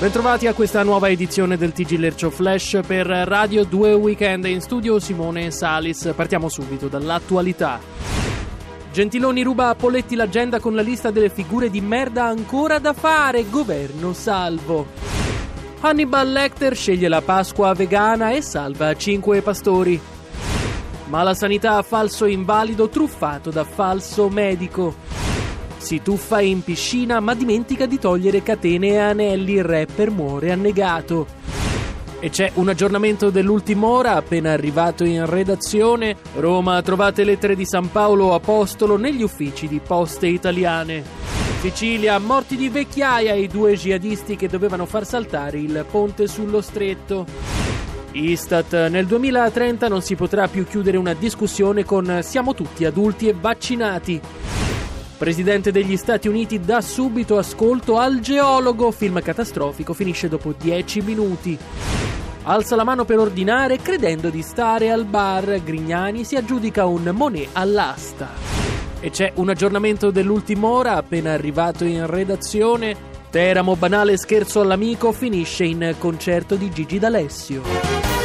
Bentrovati a questa nuova edizione del TG Lercio Flash per Radio 2 Weekend in studio Simone Salis. Partiamo subito dall'attualità. Gentiloni ruba a Poletti l'agenda con la lista delle figure di merda ancora da fare, governo salvo. Hannibal Lecter sceglie la Pasqua vegana e salva cinque pastori. Ma la sanità falso invalido truffato da falso medico. Si tuffa in piscina ma dimentica di togliere catene e anelli, il rapper muore annegato. E c'è un aggiornamento dell'ultima ora appena arrivato in redazione. Roma, trovate lettere di San Paolo Apostolo negli uffici di poste italiane. Sicilia, morti di vecchiaia i due jihadisti che dovevano far saltare il ponte sullo stretto. Istat, nel 2030 non si potrà più chiudere una discussione con siamo tutti adulti e vaccinati. Presidente degli Stati Uniti dà subito ascolto al geologo. Film catastrofico finisce dopo 10 minuti. Alza la mano per ordinare credendo di stare al bar. Grignani si aggiudica un Monet all'asta. E c'è un aggiornamento dell'ultima ora appena arrivato in redazione. Teramo banale scherzo all'amico finisce in concerto di Gigi D'Alessio.